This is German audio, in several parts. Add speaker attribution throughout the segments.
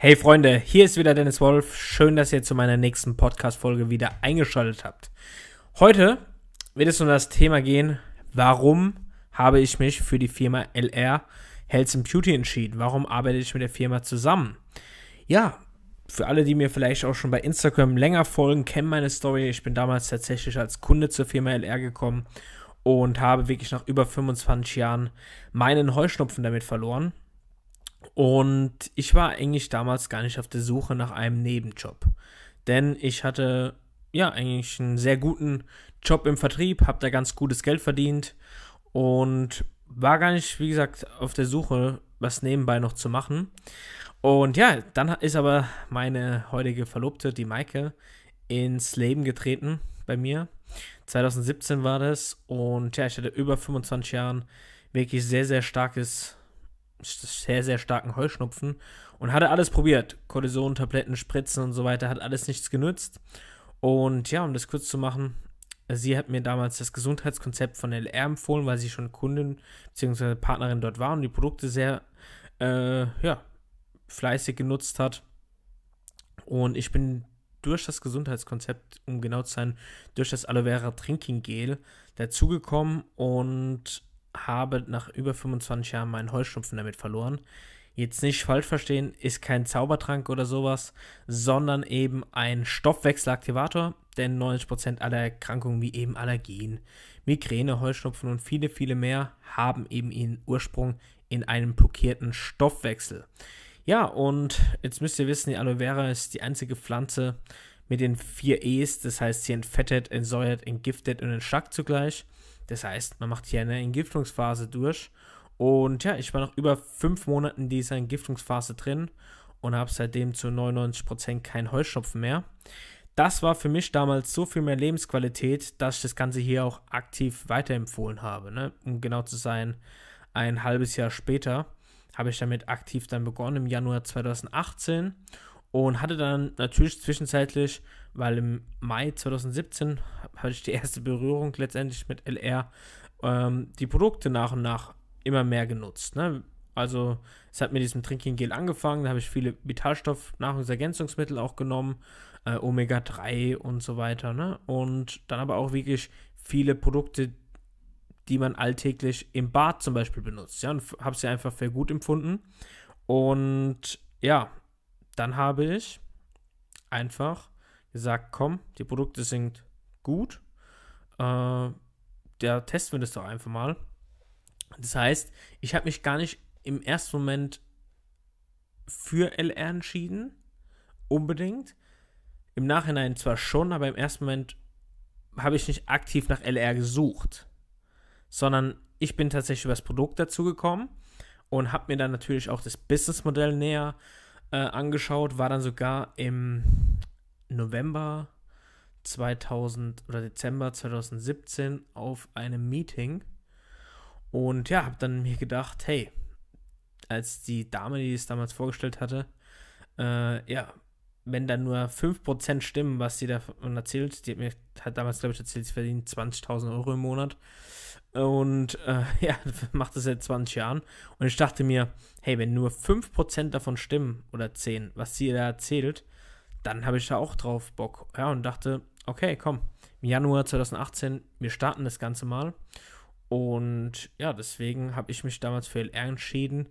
Speaker 1: Hey Freunde, hier ist wieder Dennis Wolf. Schön, dass ihr zu meiner nächsten Podcast-Folge wieder eingeschaltet habt. Heute wird es um das Thema gehen, warum habe ich mich für die Firma LR Health and Beauty entschieden? Warum arbeite ich mit der Firma zusammen? Ja, für alle, die mir vielleicht auch schon bei Instagram länger folgen, kennen meine Story. Ich bin damals tatsächlich als Kunde zur Firma LR gekommen und habe wirklich nach über 25 Jahren meinen Heuschnupfen damit verloren und ich war eigentlich damals gar nicht auf der Suche nach einem Nebenjob. Denn ich hatte ja eigentlich einen sehr guten Job im Vertrieb, habe da ganz gutes Geld verdient und war gar nicht, wie gesagt, auf der Suche, was nebenbei noch zu machen. Und ja, dann ist aber meine heutige Verlobte, die Maike, ins Leben getreten bei mir. 2017 war das und ja, ich hatte über 25 Jahren wirklich sehr, sehr starkes sehr, sehr starken Heuschnupfen und hatte alles probiert. Kortison, Tabletten, Spritzen und so weiter, hat alles nichts genützt. Und ja, um das kurz zu machen, sie hat mir damals das Gesundheitskonzept von LR empfohlen, weil sie schon Kundin bzw. Partnerin dort war und die Produkte sehr, äh, ja, fleißig genutzt hat. Und ich bin durch das Gesundheitskonzept, um genau zu sein, durch das Aloe Vera Drinking Gel dazugekommen und habe nach über 25 Jahren meinen Heuschnupfen damit verloren. Jetzt nicht falsch verstehen, ist kein Zaubertrank oder sowas, sondern eben ein Stoffwechselaktivator, denn 90% aller Erkrankungen wie eben Allergien, Migräne, Heuschnupfen und viele, viele mehr haben eben ihren Ursprung in einem blockierten Stoffwechsel. Ja, und jetzt müsst ihr wissen, die Aloe Vera ist die einzige Pflanze mit den vier E's, das heißt, sie entfettet, entsäuert, entgiftet und entschlackt zugleich. Das heißt, man macht hier eine Entgiftungsphase durch. Und ja, ich war noch über fünf Monaten in dieser Entgiftungsphase drin und habe seitdem zu 99% keinen Heuschnupfen mehr. Das war für mich damals so viel mehr Lebensqualität, dass ich das Ganze hier auch aktiv weiterempfohlen habe. Ne? Um genau zu sein, ein halbes Jahr später habe ich damit aktiv dann begonnen, im Januar 2018 und hatte dann natürlich zwischenzeitlich, weil im Mai 2017 hatte ich die erste Berührung letztendlich mit LR, ähm, die Produkte nach und nach immer mehr genutzt. Ne? Also es hat mit diesem Drinking Gel angefangen, da habe ich viele Vitalstoff, Nahrungsergänzungsmittel auch genommen, äh, Omega-3 und so weiter. Ne? Und dann aber auch wirklich viele Produkte, die man alltäglich im Bad zum Beispiel benutzt. Ja, und habe sie einfach für gut empfunden. Und ja, dann habe ich einfach gesagt, komm, die Produkte sind gut. Äh, der testen wir das doch einfach mal. Das heißt, ich habe mich gar nicht im ersten Moment für LR entschieden, unbedingt. Im Nachhinein zwar schon, aber im ersten Moment habe ich nicht aktiv nach LR gesucht, sondern ich bin tatsächlich über das Produkt dazu gekommen und habe mir dann natürlich auch das Businessmodell näher äh, angeschaut, war dann sogar im November 2000 oder Dezember 2017 auf einem Meeting und ja, habe dann mir gedacht, hey, als die Dame, die es damals vorgestellt hatte, äh, ja, wenn dann nur 5% stimmen, was sie davon erzählt, die hat mir hat damals, glaube ich, erzählt, sie verdient 20.000 Euro im Monat. Und äh, ja, macht das seit 20 Jahren. Und ich dachte mir, hey, wenn nur 5% davon stimmen oder 10, was sie da erzählt, dann habe ich da auch drauf Bock. Ja, und dachte, okay, komm, im Januar 2018, wir starten das Ganze mal. Und ja, deswegen habe ich mich damals für LR entschieden,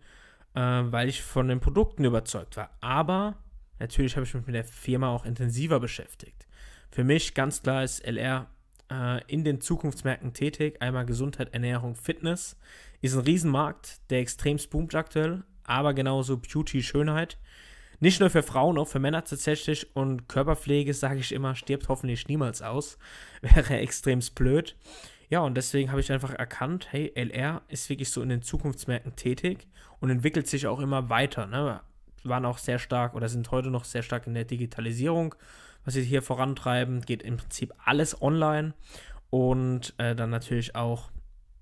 Speaker 1: äh, weil ich von den Produkten überzeugt war. Aber natürlich habe ich mich mit der Firma auch intensiver beschäftigt. Für mich ganz klar ist LR äh, in den Zukunftsmärkten tätig. Einmal Gesundheit, Ernährung, Fitness. Ist ein Riesenmarkt, der extrem boomt aktuell, aber genauso Beauty, Schönheit. Nicht nur für Frauen, auch für Männer tatsächlich. Und Körperpflege, sage ich immer, stirbt hoffentlich niemals aus. Wäre extrem blöd. Ja, und deswegen habe ich einfach erkannt, hey, LR ist wirklich so in den Zukunftsmärkten tätig und entwickelt sich auch immer weiter. Ne? Waren auch sehr stark oder sind heute noch sehr stark in der Digitalisierung was sie hier vorantreiben. Geht im Prinzip alles online und äh, dann natürlich auch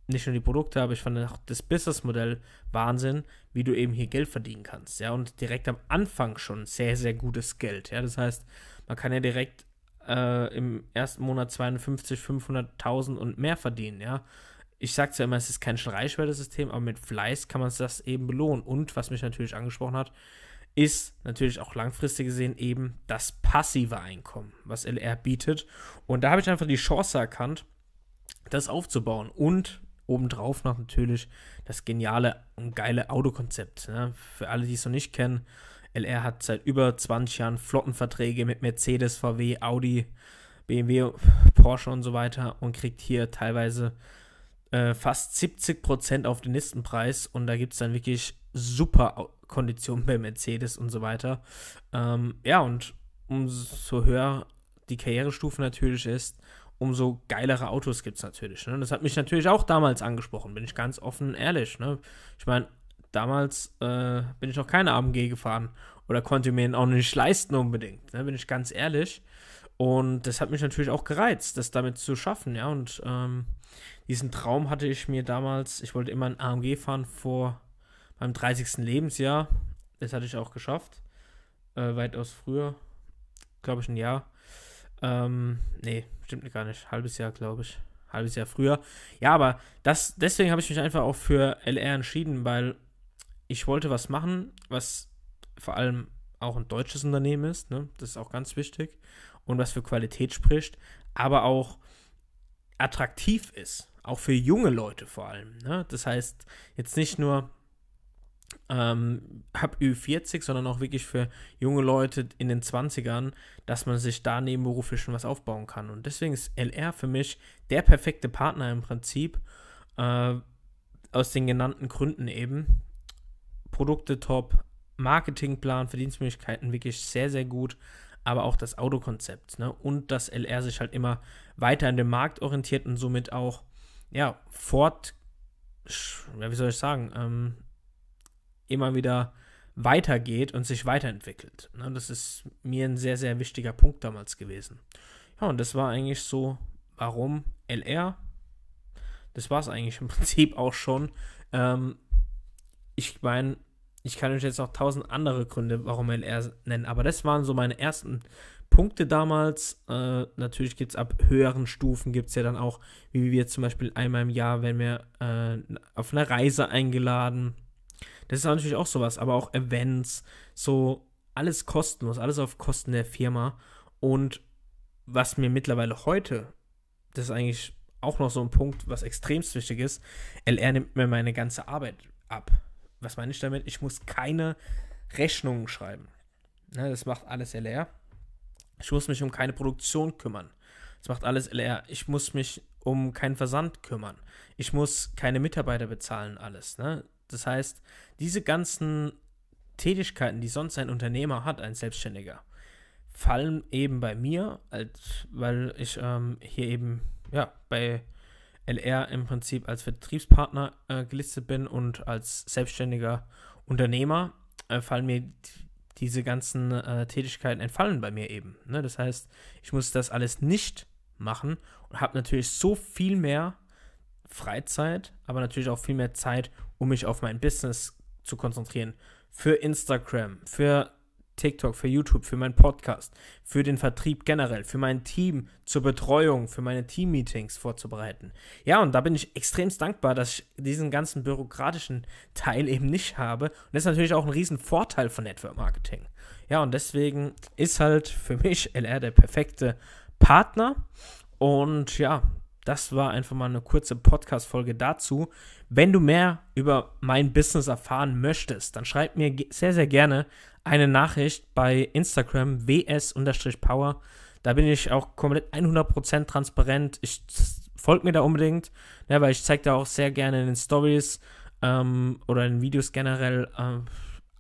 Speaker 1: nicht nur die Produkte, aber ich fand auch das Businessmodell Wahnsinn, wie du eben hier Geld verdienen kannst. Ja, und direkt am Anfang schon sehr, sehr gutes Geld. Ja, das heißt, man kann ja direkt äh, im ersten Monat 52, 500.000 und mehr verdienen. Ja, ich sage ja immer, es ist kein Reichweite-System, aber mit Fleiß kann man das eben belohnen. Und was mich natürlich angesprochen hat, ist natürlich auch langfristig gesehen eben das passive Einkommen, was LR bietet. Und da habe ich einfach die Chance erkannt, das aufzubauen. Und obendrauf noch natürlich das geniale und geile Autokonzept. Ne? Für alle, die es noch nicht kennen, LR hat seit über 20 Jahren Flottenverträge mit Mercedes, VW, Audi, BMW, Porsche und so weiter und kriegt hier teilweise äh, fast 70% auf den Listenpreis und da gibt es dann wirklich super Konditionen bei Mercedes und so weiter. Ähm, ja, und umso höher die Karrierestufe natürlich ist, umso geilere Autos gibt es natürlich. Ne? Das hat mich natürlich auch damals angesprochen, bin ich ganz offen ehrlich. Ne? Ich meine, damals äh, bin ich noch keine AMG gefahren oder konnte mir ihn auch nicht leisten unbedingt, ne? bin ich ganz ehrlich. Und das hat mich natürlich auch gereizt, das damit zu schaffen, ja. Und ähm, diesen Traum hatte ich mir damals, ich wollte immer ein AMG fahren vor meinem 30. Lebensjahr. Das hatte ich auch geschafft. Äh, weitaus früher. Glaube ich ein Jahr. Ähm, nee, stimmt gar nicht. Halbes Jahr, glaube ich. Halbes Jahr früher. Ja, aber das, deswegen habe ich mich einfach auch für LR entschieden, weil ich wollte was machen, was vor allem auch ein deutsches Unternehmen ist. Ne? Das ist auch ganz wichtig. Und was für Qualität spricht, aber auch attraktiv ist. Auch für junge Leute vor allem. Ne? Das heißt, jetzt nicht nur ähm, hab Ü40, sondern auch wirklich für junge Leute in den 20ern, dass man sich da nebenberuflich schon was aufbauen kann. Und deswegen ist LR für mich der perfekte Partner im Prinzip, äh, aus den genannten Gründen eben. Produkte top, Marketingplan, Verdienstmöglichkeiten wirklich sehr, sehr gut, aber auch das Autokonzept. Ne? Und dass LR sich halt immer weiter an dem Markt orientiert und somit auch, ja, fort, ja, wie soll ich sagen, ähm, immer wieder weitergeht und sich weiterentwickelt. Ne, das ist mir ein sehr, sehr wichtiger Punkt damals gewesen. Ja, und das war eigentlich so, warum LR? Das war es eigentlich im Prinzip auch schon. Ähm, ich meine, ich kann euch jetzt noch tausend andere Gründe, warum LR nennen, aber das waren so meine ersten Punkte damals. Äh, natürlich gibt es ab höheren Stufen, gibt es ja dann auch, wie wir zum Beispiel einmal im Jahr, wenn wir äh, auf eine Reise eingeladen das ist natürlich auch sowas, aber auch Events, so alles kostenlos, alles auf Kosten der Firma. Und was mir mittlerweile heute, das ist eigentlich auch noch so ein Punkt, was extremst wichtig ist, LR nimmt mir meine ganze Arbeit ab. Was meine ich damit? Ich muss keine Rechnungen schreiben. Ne, das macht alles LR. Ich muss mich um keine Produktion kümmern. Das macht alles LR. Ich muss mich um keinen Versand kümmern. Ich muss keine Mitarbeiter bezahlen, alles. Ne? Das heißt, diese ganzen Tätigkeiten, die sonst ein Unternehmer hat, ein Selbstständiger, fallen eben bei mir, als, weil ich ähm, hier eben ja, bei LR im Prinzip als Vertriebspartner äh, gelistet bin und als selbstständiger Unternehmer äh, fallen mir diese ganzen äh, Tätigkeiten entfallen bei mir eben. Ne? Das heißt, ich muss das alles nicht machen und habe natürlich so viel mehr Freizeit, aber natürlich auch viel mehr Zeit, um mich auf mein Business zu konzentrieren. Für Instagram, für TikTok, für YouTube, für meinen Podcast, für den Vertrieb generell, für mein Team zur Betreuung, für meine Team-Meetings vorzubereiten. Ja, und da bin ich extremst dankbar, dass ich diesen ganzen bürokratischen Teil eben nicht habe. Und das ist natürlich auch ein riesen Vorteil von Network Marketing. Ja, und deswegen ist halt für mich LR der perfekte Partner. Und ja, das war einfach mal eine kurze Podcast-Folge dazu. Wenn du mehr über mein Business erfahren möchtest, dann schreib mir sehr, sehr gerne eine Nachricht bei Instagram ws-power. Da bin ich auch komplett 100% transparent. Ich folge mir da unbedingt, ne, weil ich zeige da auch sehr gerne in den Stories ähm, oder in Videos generell äh,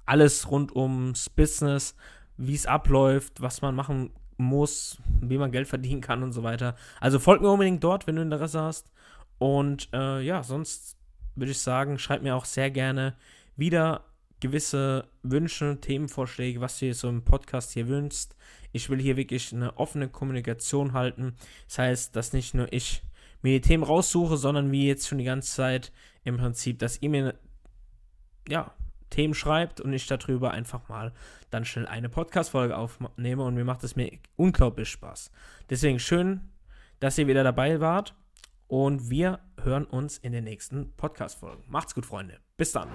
Speaker 1: alles rund ums Business, wie es abläuft, was man machen muss, wie man Geld verdienen kann und so weiter. Also folgt mir unbedingt dort, wenn du Interesse hast. Und äh, ja, sonst würde ich sagen, schreib mir auch sehr gerne wieder gewisse Wünsche, Themenvorschläge, was du dir so im Podcast hier wünschst. Ich will hier wirklich eine offene Kommunikation halten. Das heißt, dass nicht nur ich mir die Themen raussuche, sondern wie jetzt schon die ganze Zeit im Prinzip, dass ihr mir ja, Themen schreibt und ich darüber einfach mal dann schnell eine Podcast-Folge aufnehme und mir macht es mir unglaublich Spaß. Deswegen schön, dass ihr wieder dabei wart und wir hören uns in den nächsten Podcast-Folgen. Macht's gut, Freunde. Bis dann.